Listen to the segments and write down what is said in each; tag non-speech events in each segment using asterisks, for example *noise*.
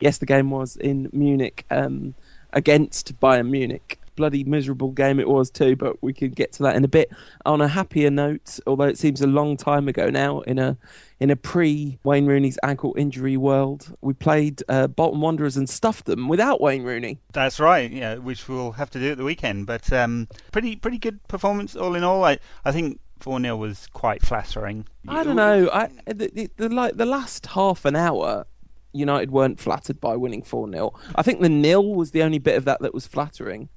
Yes, the game was in Munich um, against Bayern Munich. Bloody miserable game it was too, but we can get to that in a bit. On a happier note, although it seems a long time ago now, in a in a pre Wayne Rooney's ankle injury world, we played uh, Bolton Wanderers and stuffed them without Wayne Rooney. That's right, yeah, which we'll have to do at the weekend. But um, pretty pretty good performance all in all. I I think four 0 was quite flattering. I don't know. I the, the, the like the last half an hour. United weren't flattered by winning 4 0. I think the nil was the only bit of that that was flattering.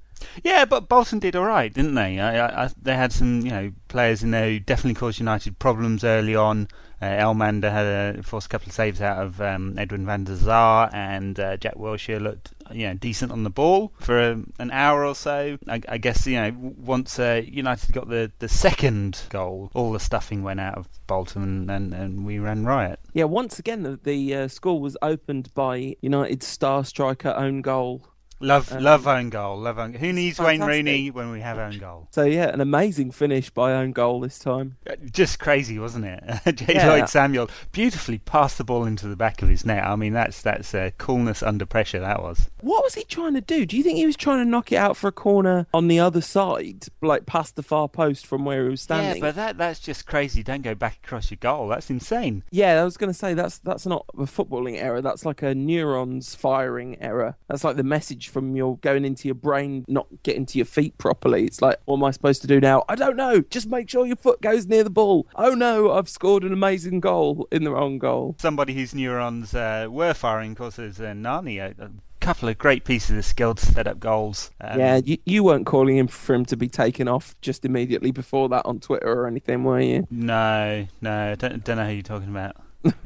Yeah, but Bolton did all right, didn't they? I, I, they had some, you know, players in there who definitely caused United problems early on. Uh, Elmander had a forced a couple of saves out of um, Edwin van der Sar, and uh, Jack Wilshere looked, you know, decent on the ball for a, an hour or so. I, I guess you know once uh, United got the, the second goal, all the stuffing went out of Bolton, and, and we ran riot. Yeah, once again the, the uh, score was opened by United's star striker own goal Love, um, love own goal. Love own. Who needs fantastic. Wayne Rooney when we have own goal? So yeah, an amazing finish by own goal this time. Uh, just crazy, wasn't it? *laughs* J. Yeah. Jlloyd Samuel beautifully passed the ball into the back of his net. I mean, that's that's uh, coolness under pressure. That was. What was he trying to do? Do you think he was trying to knock it out for a corner on the other side, like past the far post from where he was standing? Yeah, but that that's just crazy. Don't go back across your goal. That's insane. Yeah, I was going to say that's that's not a footballing error. That's like a neurons firing error. That's like the message from your going into your brain, not getting to your feet properly. It's like, what am I supposed to do now? I don't know. Just make sure your foot goes near the ball. Oh no, I've scored an amazing goal in the wrong goal. Somebody whose neurons uh, were firing, of course, is uh, Nani. A, couple of great pieces of skill to set up goals. Um, yeah, you, you weren't calling him for him to be taken off just immediately before that on Twitter or anything, were you? No, no, don't, don't know who you're talking about.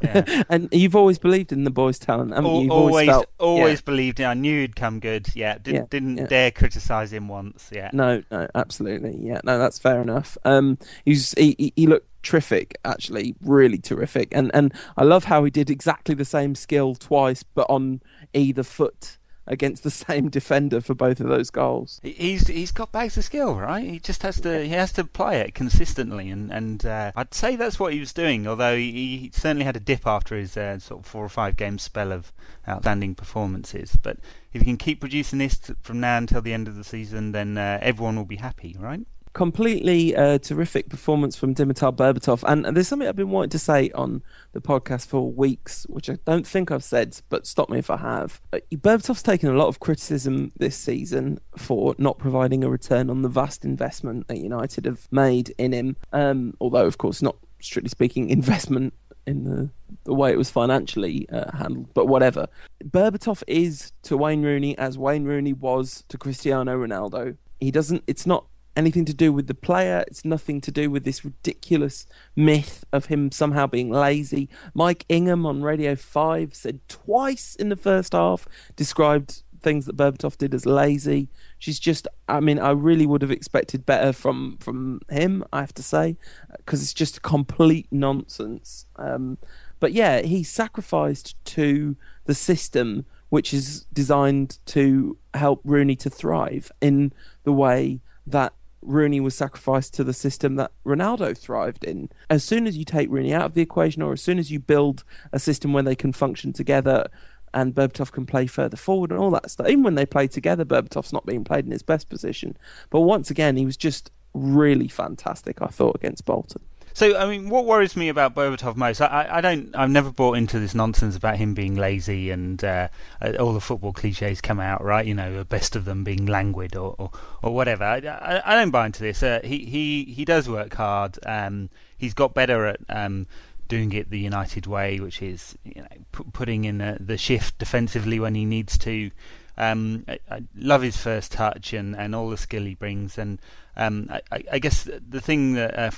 Yeah. *laughs* and you've always believed in the boy's talent, haven't you? You've always, always, felt, always yeah. believed. In. I knew he'd come good. Yeah, didn't yeah, didn't dare criticise him once. Yeah, no, no, absolutely. Yeah, no, that's fair enough. Um, he's he, he looked terrific, actually, really terrific, and and I love how he did exactly the same skill twice, but on either foot against the *laughs* same defender for both of those goals. He's he's got bags of skill, right? He just has to he has to play it consistently, and and uh, I'd say that's what he was doing. Although he, he certainly had a dip after his uh, sort of four or five game spell of outstanding performances. But if he can keep producing this from now until the end of the season, then uh, everyone will be happy, right? Completely uh, terrific performance from Dimitar Berbatov. And, there's something I've been wanting to say on the podcast for weeks, which I don't think I've said, but stop me if I have. Uh, Berbatov's taken a lot of criticism this season for not providing a return on the vast investment that United have made in him. Um, although, of course, not strictly speaking, *laughs* investment in the the way it was financially uh, handled, but whatever. Berbatov is to Wayne Rooney as Wayne Rooney was to Cristiano Ronaldo. He doesn't. It's not anything to do with the player. It's nothing to do with this ridiculous myth of him somehow being lazy. Mike Ingham on Radio 5 said twice in the first half, described things that Berbatov did as lazy. She's just, I mean, I really would have expected better from, from him, I have to say, because it's just complete nonsense. Um, but yeah, he sacrificed to the system which is designed to help Rooney to thrive in the way that Rooney was sacrificed to the system that Ronaldo thrived in. As soon as you take Rooney out of the equation, or as soon as you build a system where they can function together and Berbatov can play further forward and all that stuff, even when they play together, Berbatov's not being played in his best position. But once again, he was just really fantastic, I thought, against Bolton. So, I mean, what worries me about Berbatov most, I, I don't, I've never bought into this nonsense about him being lazy and uh, uh, all the football cliches come out, right? You know, the best of them being languid or, or, or whatever. I, I, I, don't buy into this. Uh, he, he, he does work hard. Um, he's got better at um, doing it the United way, which is you know, p- putting in the, the shift defensively when he needs to. Um, I, I, love his first touch and, and all the skill he brings. And um, I, I, guess the thing that uh,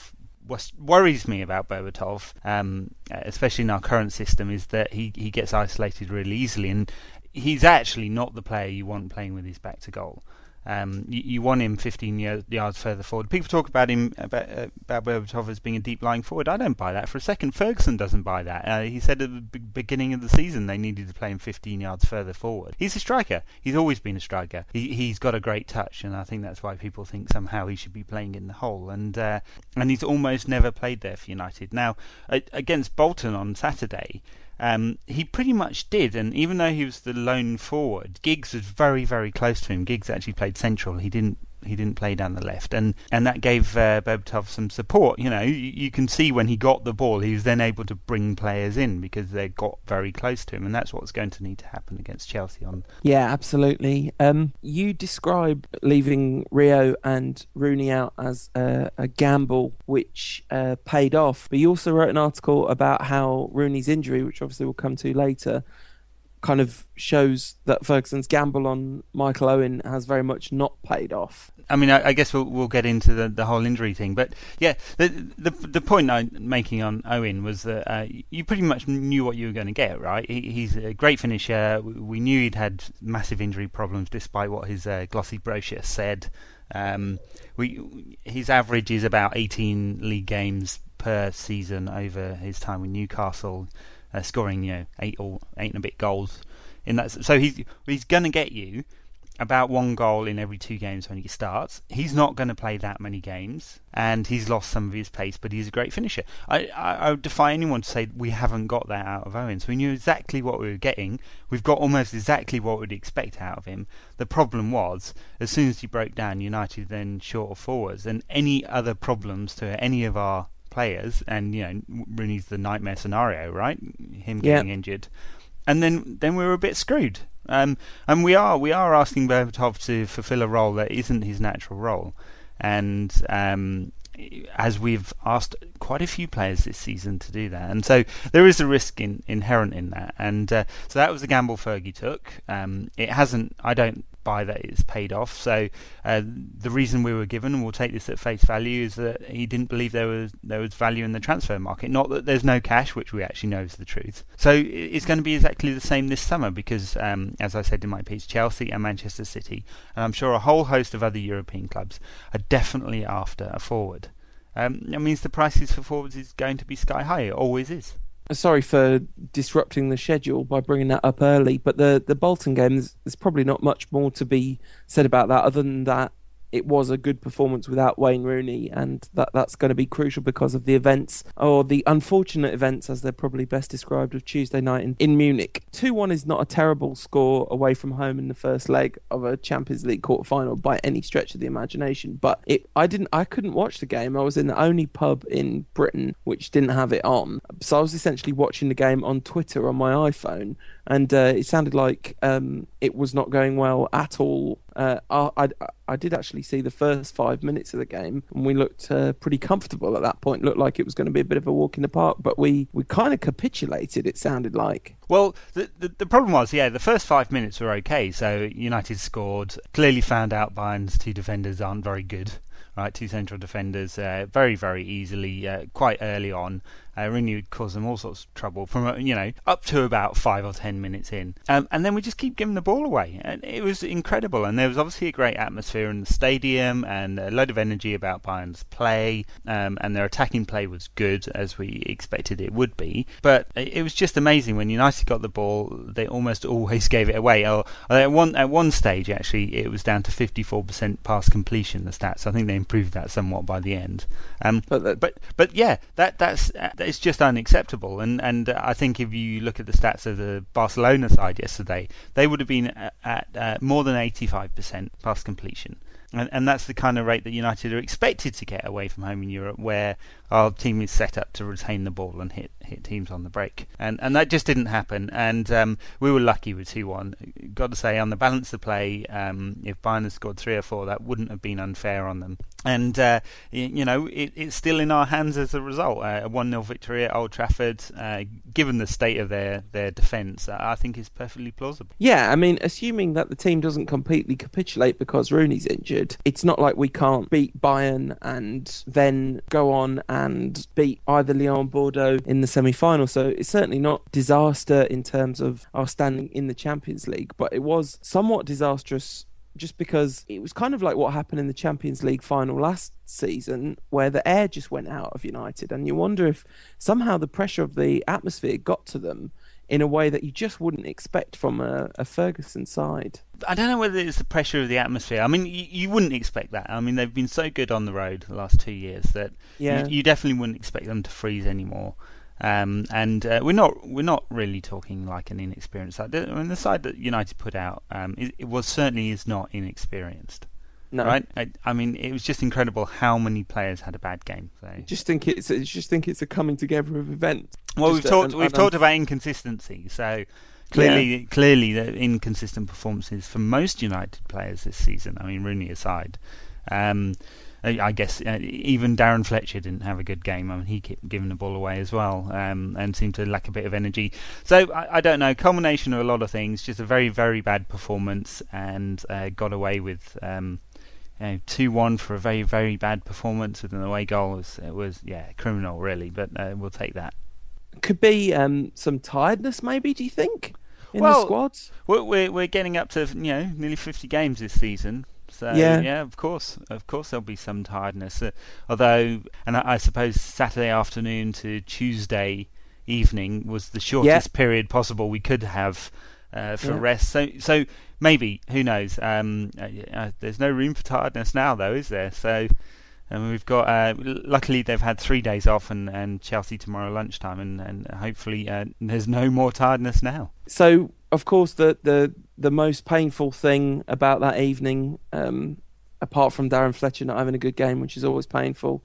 worries me about Berbatov, um, especially in our current system, is that he, he gets isolated really easily, and he's actually not the player you want playing with his back to goal. Um, you, you, want him 15 year, yards further forward. People talk about him about, uh, about Berbatov as being a deep lying forward. I don't buy that for a second. Ferguson doesn't buy that. Uh, he said at the b- beginning of the season they needed to play him 15 yards further forward. He's a striker. He's always been a striker. He, he's got a great touch, and I think that's why people think somehow he should be playing in the hole. And uh, and he's almost never played there for United. Now against Bolton on Saturday. Um, he pretty much did. And even though he was the lone forward, Giggs was very, very close to him. Giggs actually played central. He didn't he didn't play down the left, and and that gave uh, Berbatov some support. You know, you, you, can see when he got the ball, he was then able to bring players in because they got very close to him, and that's what's going to need to happen against Chelsea. On yeah, absolutely. Um, you describe leaving Rio and Rooney out as a, a gamble, which uh, paid off. But you also wrote an article about how Rooney's injury, which obviously we'll come to later kind of shows that Ferguson's gamble on Michael Owen has very much not paid off. I mean, I, I guess we'll we'll get into the, the whole injury thing, but yeah, the the the point I'm making on Owen was that uh, you pretty much knew what you were going to get, right? He, he's a great finisher. We knew he'd had massive injury problems, despite what his uh, glossy brochure said. Um, we his average is about 18 league games per season over his time with Newcastle uh, scoring you know eight or eight and a bit goals in that. So he's he's going to get you about one goal in every two games when he starts. He's not going to play that many games, and he's lost some of his pace, but he's a great finisher. I, I, I would defy anyone to say we haven't got that out of Owens. We knew exactly what we were getting. We've got almost exactly what we'd expect out of him. The problem was, as soon as he broke down, United then short of forwards, and any other problems to any of our players, and you know Rooney's the nightmare scenario, right? Him getting injured, and then then we were a bit screwed. Um, and we are we are asking Berbatov to fulfil a role that isn't his natural role, and um, as we've asked quite a few players this season to do that, and so there is a risk in, inherent in that, and uh, so that was the gamble Fergie took. Um, it hasn't, I don't that it's paid off. So uh, the reason we were given, and we'll take this at face value, is that he didn't believe there was there was value in the transfer market. Not that there's no cash, which we actually know is the truth. So it's going to be exactly the same this summer because, um, as I said in my piece, Chelsea and Manchester City, and I'm sure a whole host of other European clubs are definitely after a forward. Um, that means the prices for forwards is going to be sky high. It always is sorry for disrupting the schedule by bringing that up early, but the the Bolton game, there's, there's, probably not much more to be said about that other than that it was a good performance without Wayne Rooney, and that that's going to be crucial because of the events or the unfortunate events, as they're probably best described, of Tuesday night in, in Munich. Two one is not a terrible score away from home in the first leg of a Champions League quarter final by any stretch of the imagination. But it, I didn't, I couldn't watch the game. I was in the only pub in Britain which didn't have it on, so I was essentially watching the game on Twitter on my iPhone and uh, it sounded like um, it was not going well at all. Uh, I, I, did actually see the first five minutes of the game, and we looked uh, pretty comfortable at that point. Looked like it was going to be a bit of a walk in the park, but we, we kind of capitulated. It sounded like. Well, the, the, the problem was, yeah, the first five minutes were okay. So United scored. Clearly found out Bayern's two defenders aren't very good right? Two central defenders, uh, very very easily, uh, quite early on, uh, Rooney would cause them all sorts of trouble from uh, you know up to about five or ten minutes in, um, and then we just keep giving the ball away, and it was incredible. And there was obviously a great atmosphere in the stadium and a load of energy about Bayern's play, um, and their attacking play was good as we expected it would be. But it was just amazing when United got the ball; they almost *laughs* always gave it away. Or, at one at one stage, actually, it was down to 54% pass completion. The stats, I think they improved that somewhat by the end. Um, but but but yeah, that that's it's just unacceptable. And and I think if you look at the stats of the Barcelona side yesterday, they would have been at, at uh, more than 85% pass completion. And, and that's the kind of rate that United are expected to get away from home in Europe, where our team is set up to retain the ball and hit hit teams on the break. And and that just didn't happen. And um, we were lucky with two one. Got to say, on the balance of play, um, if Bayern had scored three or four, that wouldn't have been unfair on them and uh, you know it, it's still in our hands as a result. Uh, a one 0 victory at Old Trafford, uh, given the state of their their defence, I think is perfectly plausible. Yeah, I mean, assuming that the team doesn't completely capitulate because Rooney's injured, it's not like we can't beat Bayern and then go on and beat either Lyon Bordeaux in the semi final. So it's certainly not disaster in terms of our standing in the Champions League, but it was somewhat disastrous just because it was kind of like what happened in the Champions League final last season, where the air just went out of United, and you wonder if somehow the pressure of the atmosphere got to them in a way that you just wouldn't expect from a, a Ferguson side. I don't know whether it's the pressure of the atmosphere. I mean, you, you, wouldn't expect that. I mean, they've been so good on the road the last two years that yeah. you, you definitely wouldn't expect them to freeze anymore. Um, and uh, we're not we're not really talking like an inexperienced side. I mean, the side that United put out, um, it, it, was certainly is not inexperienced. No. Right? I, I, mean, it was just incredible how many players had a bad game. So. Just think it's just think it's a coming together of events. Well, just we've talked we've talked about inconsistency. So clearly, yeah. clearly, the inconsistent performances for most United players this season. I mean, Rooney aside. Um, I guess uh, even Darren Fletcher didn't have a good game. I mean, he kept giving the ball away as well, um, and seemed to lack a bit of energy. So I, I, don't know. Culmination of a lot of things. Just a very, very bad performance, and uh, got away with um, two one for a very, very bad performance with an away goal. It was, it was yeah, criminal really, but uh, we'll take that. Could be um, some tiredness, maybe. Do you think? In well, the squads, we're we're getting up to you know nearly fifty games this season. So yeah. yeah, of course, of course, there'll be some tiredness. Uh, although, and I, I, suppose Saturday afternoon to Tuesday evening was the shortest yeah. period possible we could have uh, for yeah. rest. So, so maybe who knows? Um, uh, uh there's no room for tiredness now, though, is there? So. And we've got. Uh, luckily, they've had three days off, and, and Chelsea tomorrow lunchtime, and and hopefully uh, there's no more tiredness now. So, of course, the the the most painful thing about that evening, um, apart from Darren Fletcher not having a good game, which is always painful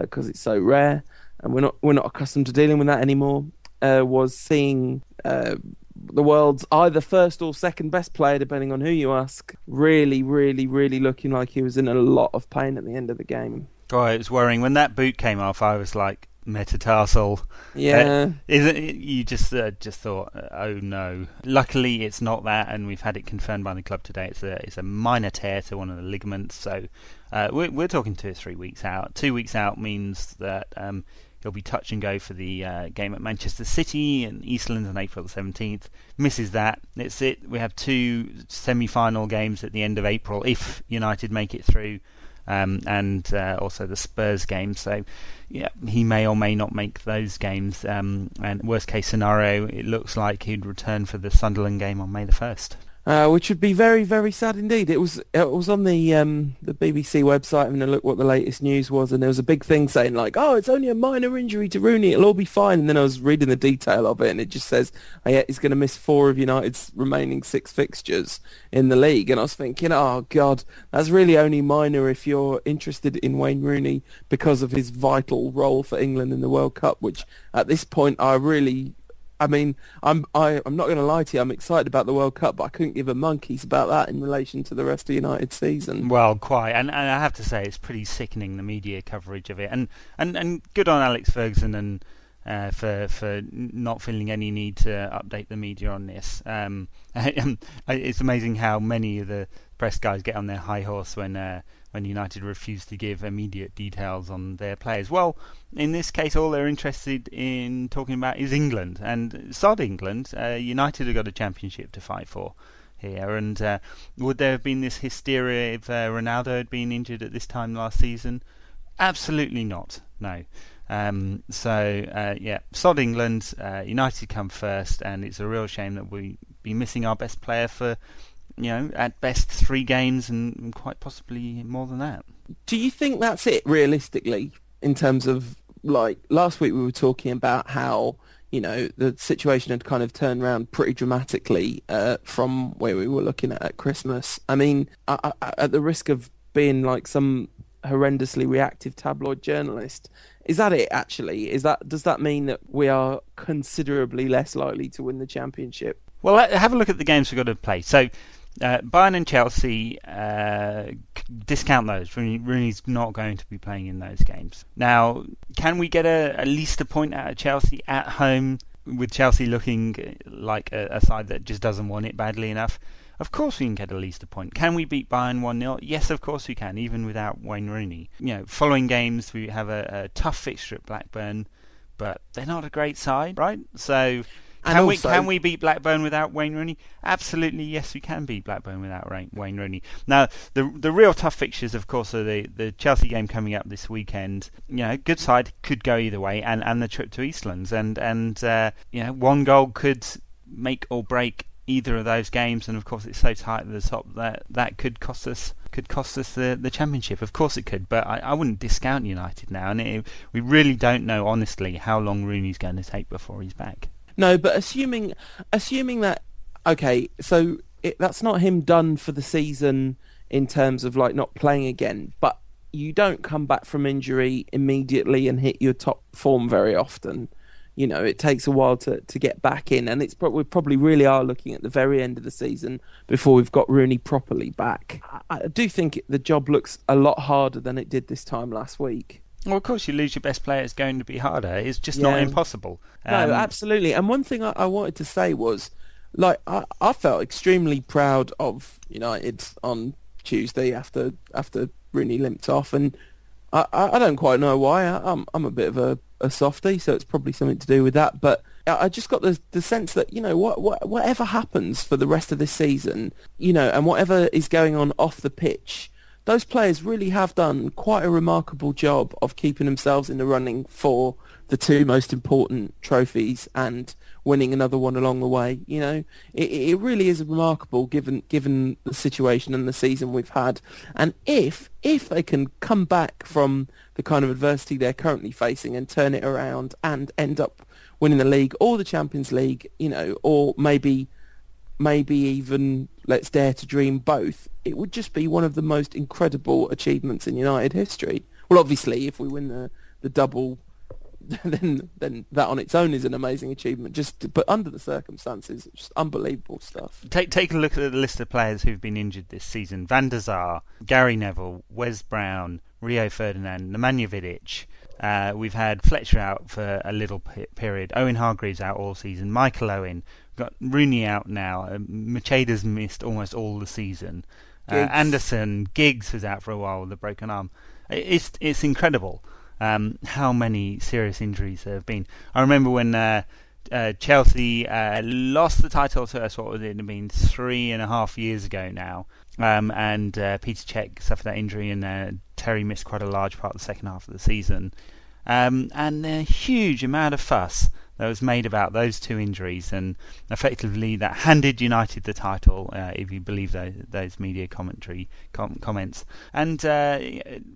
because uh, it's so rare, and we're not we're not accustomed to dealing with that anymore, uh, was seeing uh, the world's either first or second best player, depending on who you ask, really, really, really looking like he was in a lot of pain at the end of the game. Oh, it was worrying when that boot came off. I was like, metatarsal. Yeah, uh, isn't it, you just uh, just thought, oh no. Luckily, it's not that, and we've had it confirmed by the club today. It's a it's a minor tear to one of the ligaments. So uh, we're we're talking two or three weeks out. Two weeks out means that um, he'll be touch and go for the uh, game at Manchester City and Eastlands on April the seventeenth. Misses that, it's it. We have two semi-final games at the end of April if United make it through um, and uh, also the Spurs game. So, yeah, he may or may not make those games. Um, and worst case scenario, it looks like he'd return for the Sunderland game on May the first uh, which would be very, very sad indeed. It was it was on the um, the BBC website having a look what the latest news was, and there was a big thing saying like, "Oh, it's only a minor injury to Rooney; it'll all be fine." And then I was reading the detail of it, and it just says, oh, yeah, he's going to miss four of United's remaining six fixtures in the league." And I was thinking, "Oh God, that's really only minor if you're interested in Wayne Rooney because of his vital role for England in the World Cup." Which at this point, I really I mean, I'm I, I'm not going to lie to you. I'm excited about the World Cup, but I couldn't give a monkeys about that in relation to the rest of the United season. Well, quite, and, and I have to say it's pretty sickening the media coverage of it, and and, and good on Alex Ferguson and uh, for for not feeling any need to update the media on this. Um, *laughs* it's amazing how many of the press guys get on their high horse when. Uh, when United refused to give immediate details on their players. Well, in this case, all they're interested in talking about is England, and sod England. Uh, United have got a championship to fight for here, and uh, would there have been this hysteria if uh, Ronaldo had been injured at this time last season? Absolutely not. No. Um, so uh, yeah, sod England. Uh, United come first, and it's a real shame that we be missing our best player for you know, at best three games and quite possibly more than that. Do you think that's it realistically in terms of like last week we were talking about how you know the situation had kind of turned around pretty dramatically uh, from where we were looking at at Christmas. I mean, I, I, at the risk of being like some horrendously reactive tabloid journalist, is that it? Actually, is that does that mean that we are considerably less likely to win the championship? Well, have a look at the games we've got to play. So uh, Bayern and Chelsea, uh, discount those. Rooney's not going to be playing in those games. Now, can we get a, at least a point out of Chelsea at home, with Chelsea looking like a, a side that just doesn't want it badly enough? Of course we can get at least a point. Can we beat Bayern 1 0? Yes, of course we can, even without Wayne Rooney. You know, following games, we have a, a tough fixture at Blackburn, but they're not a great side, right? So can also, we can we beat Blackburn without Wayne Rooney? Absolutely, yes, we can beat Blackburn without Wayne Rooney. Now, the the real tough fixtures, of course, are the, the Chelsea game coming up this weekend. You know, good side could go either way, and, and the trip to Eastlands, and and uh, you know, one goal could make or break either of those games, and of course it's so tight at the top that that could cost us could cost us the, the championship. Of course it could, but I, I wouldn't discount United now, and it, we really don't know honestly how long Rooney's going to take before he's back. No, but assuming assuming that okay, so it, that's not him done for the season in terms of like not playing again, but you don't come back from injury immediately and hit your top form very often. You know, it takes a while to, to get back in, and it's we probably really are looking at the very end of the season before we've got Rooney properly back. I, I do think the job looks a lot harder than it did this time last week. Well, of course, you lose your best player. It's going to be harder. It's just yeah. not impossible. Um, no, absolutely. And one thing I, I, wanted to say was, like, I, I felt extremely proud of United on Tuesday after after Rooney limped off, and I, I don't quite know why. I, I'm I'm a bit of a, a softie, so it's probably something to do with that. But I just got the the sense that you know what, what whatever happens for the rest of this season, you know, and whatever is going on off the pitch, those players really have done quite a remarkable job of keeping themselves in the running for the two most important trophies and winning another one along the way. You know, it, it really is remarkable given given the situation and the season we've had. And if if they can come back from the kind of adversity they're currently facing and turn it around and end up winning the league or the Champions League, you know, or maybe maybe even let's dare to dream both, it would just be one of the most incredible achievements in United history. Well, obviously, if we win the the double *laughs* then then that on its own is an amazing achievement. Just but under the circumstances, it's just unbelievable stuff. Take take a look at the list of players who've been injured this season: Van der Sar, Gary Neville, Wes Brown, Rio Ferdinand, Nemanja Vidic. Uh, we've had Fletcher out for a little period. Owen Hargreaves out all season. Michael Owen. Got Rooney out now. Uh, Macheda's missed almost all the season. Uh, Anderson, Giggs was out for a while with a broken arm. It's it's incredible um, how many serious injuries there have been. I remember when uh, uh, Chelsea uh, lost the title to us, what would it have been, three and a half years ago now. Um, and uh, Petr Cech suffered that injury, and uh, Terry missed quite a large part of the second half of the season. Um, and a huge amount of fuss that was made about those two injuries, and effectively that handed United the title, uh, if you believe those, those media commentary com- comments. And uh,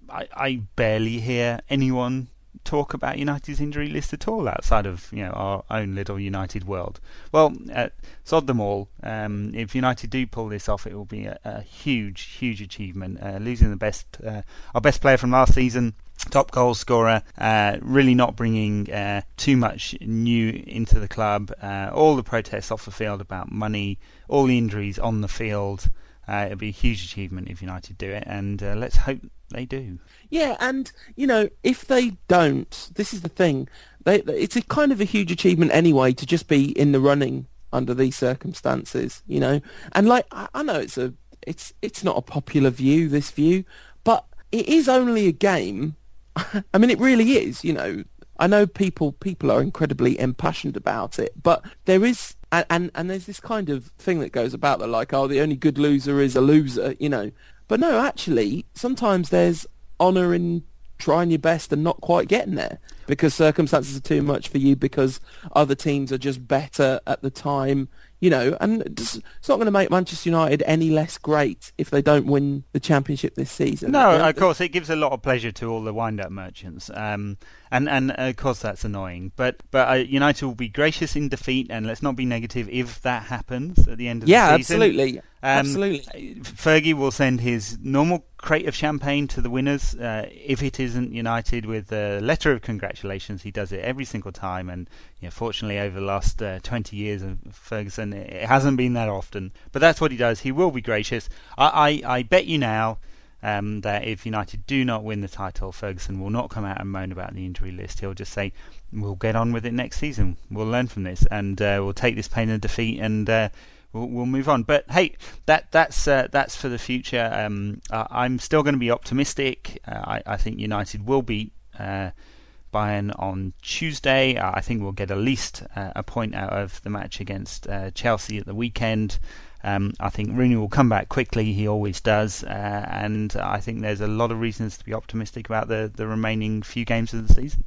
I, I, barely hear anyone talk about United's injury list at all outside of you know our own little United world. Well, uh, sod them all. Um, if United do pull this off, it will be a, a huge, huge achievement. Uh, losing the best, uh, our best player from last season top goal scorer, uh, really not bringing uh, too much new into the club. Uh, all the protests off the field about money, all the injuries on the field. Uh, it'll be a huge achievement if United do it, and uh, let's hope they do. Yeah, and you know, if they don't, this is the thing. They, it's a kind of a huge achievement anyway to just be in the running under these circumstances. You know, and like I, I know it's a it's it's not a popular view, this view, but it is only a game *laughs* I mean, it really is. You know, I know people people are incredibly impassioned about it, but there is and, and and there's this kind of thing that goes about that, like, oh, the only good loser is a loser. You know, but no, actually, sometimes there's honour in trying your best and not quite getting there because circumstances are too much for you because other teams are just better at the time you know, and it's, not going to make Manchester United any less great if they don't win the championship this season. No, of course, it gives a lot of pleasure to all the wind-up merchants, um, and and of course that's annoying. But but uh, United will be gracious in defeat, and let's not be negative if that happens at the end of yeah, the season. Yeah, absolutely. Um, Absolutely. Fergie will send his normal crate of champagne to the winners. Uh, if it isn't United with a letter of congratulations, he does it every single time. And you know, fortunately, over the last uh, 20 years of Ferguson, it hasn't been that often. But that's what he does. He will be gracious. I, I, I bet you now. Um, that if United do not win the title, Ferguson will not come out and moan about the injury list. He'll just say, "We'll get on with it next season. We'll learn from this, and uh, we'll take this pain of defeat and uh, we'll, we'll move on. But hey, that that's uh, that's for the future. Um, I'm still going to be optimistic. Uh, I, I, think United will beat uh, Bayern on Tuesday. I think we'll get at least uh, a point out of the match against uh, Chelsea at the weekend. Um, I think Rooney will come back quickly. He always does, and I think there's a lot of reasons to be optimistic about the, the remaining few games of the season.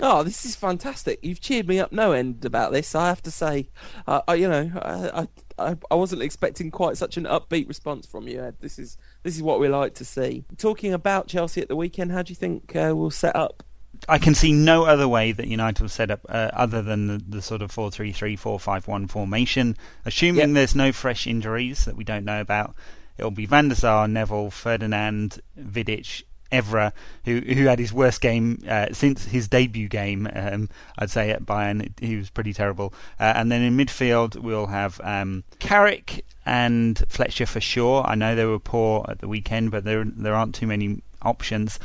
Oh, this is fantastic! You've cheered me up no end about this. I have to say, uh, I, you know, I, I, I wasn't expecting quite such an upbeat response from you, Ed. This is this is what we like to see. Talking about Chelsea at the weekend, how do you think uh, we'll set up? I can see no other way that United will set up uh, other than the, the sort of 4 3 3 4 5 1 formation. Assuming yep. there's no fresh injuries that we don't know about, it'll be Van der Sar, Neville, Ferdinand, Vidic, Evra, who who had his worst game uh, since his debut game. Um, I'd say at Bayern, he was pretty terrible. Uh, and then in midfield, we'll have um, Carrick and Fletcher for sure. I know they were poor at the weekend, but there there aren't too many options.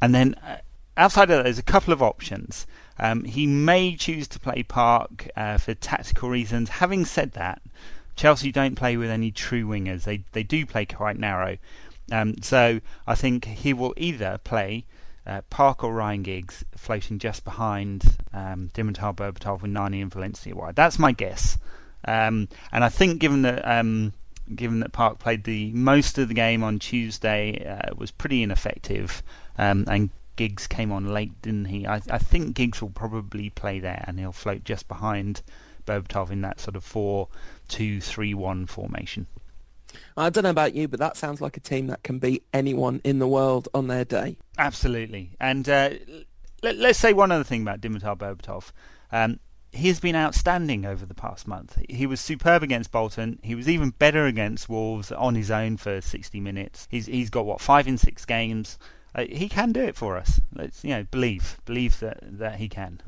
And then uh, outside of that, there's a couple of options. Um, he may choose to play Park uh, for tactical reasons. Having said that, Chelsea don't play with any true wingers. They they do play quite narrow. Um, so I think he will either play uh, Park or Ryan Giggs floating just behind um, Dimitar Berbatov with Nani and Valencia wide. That's my guess. Um, and I think given that um, given that Park played the most of the game on Tuesday, uh, was pretty ineffective, um, and Giggs came on late, didn't he? I, I, think Giggs will probably play there, and he'll float just behind Berbatov in that sort of four-two-three-one formation. I don't know about you, but that sounds like a team that can beat anyone in the world on their day. Absolutely. And uh, let, us say one other thing about Dimitar Berbatov. Um, he has been outstanding over the past month. He was superb against Bolton. He was even better against Wolves on his own for 60 minutes. He's he's got what five in six games. Uh, he can do it for us. Let's you know believe believe that that he can.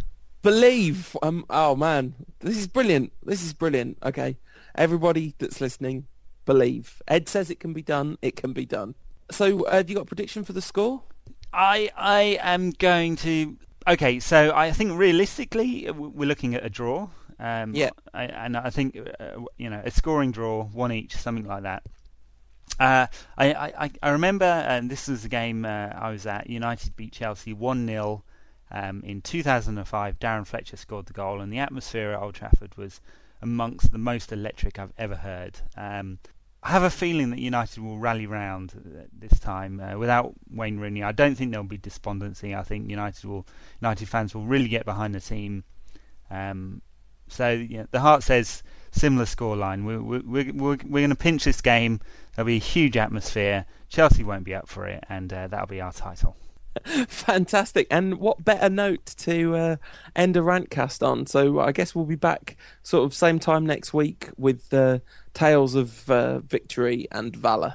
Believe. Um. Oh man, this is brilliant. This is brilliant. Okay, everybody that's listening, believe. Ed says it can be done. It can be done. So, uh, have you got a prediction for the score? I I am going to. Okay, so I think realistically we're looking at a draw. Um, yeah, I, and I think uh, you know a scoring draw, one each, something like that. Uh, I, I I remember, and this was a game uh, I was at. United beat Chelsea one 0 um, in 2005. Darren Fletcher scored the goal, and the atmosphere at Old Trafford was amongst the most electric I've ever heard. Um, I have a feeling that United will rally round this time uh, without Wayne Rooney. I don't think there'll be despondency. I think United will, United fans will really get behind the team. Um, so yeah, the heart says similar scoreline. We're we're, we're, we're going to pinch this game. There'll be a huge atmosphere. Chelsea won't be up for it, and uh, that'll be our title. *laughs* Fantastic. And what better note to uh, end a rantcast on? So I guess we'll be back sort of same time next week with uh, tales of uh, victory and valour.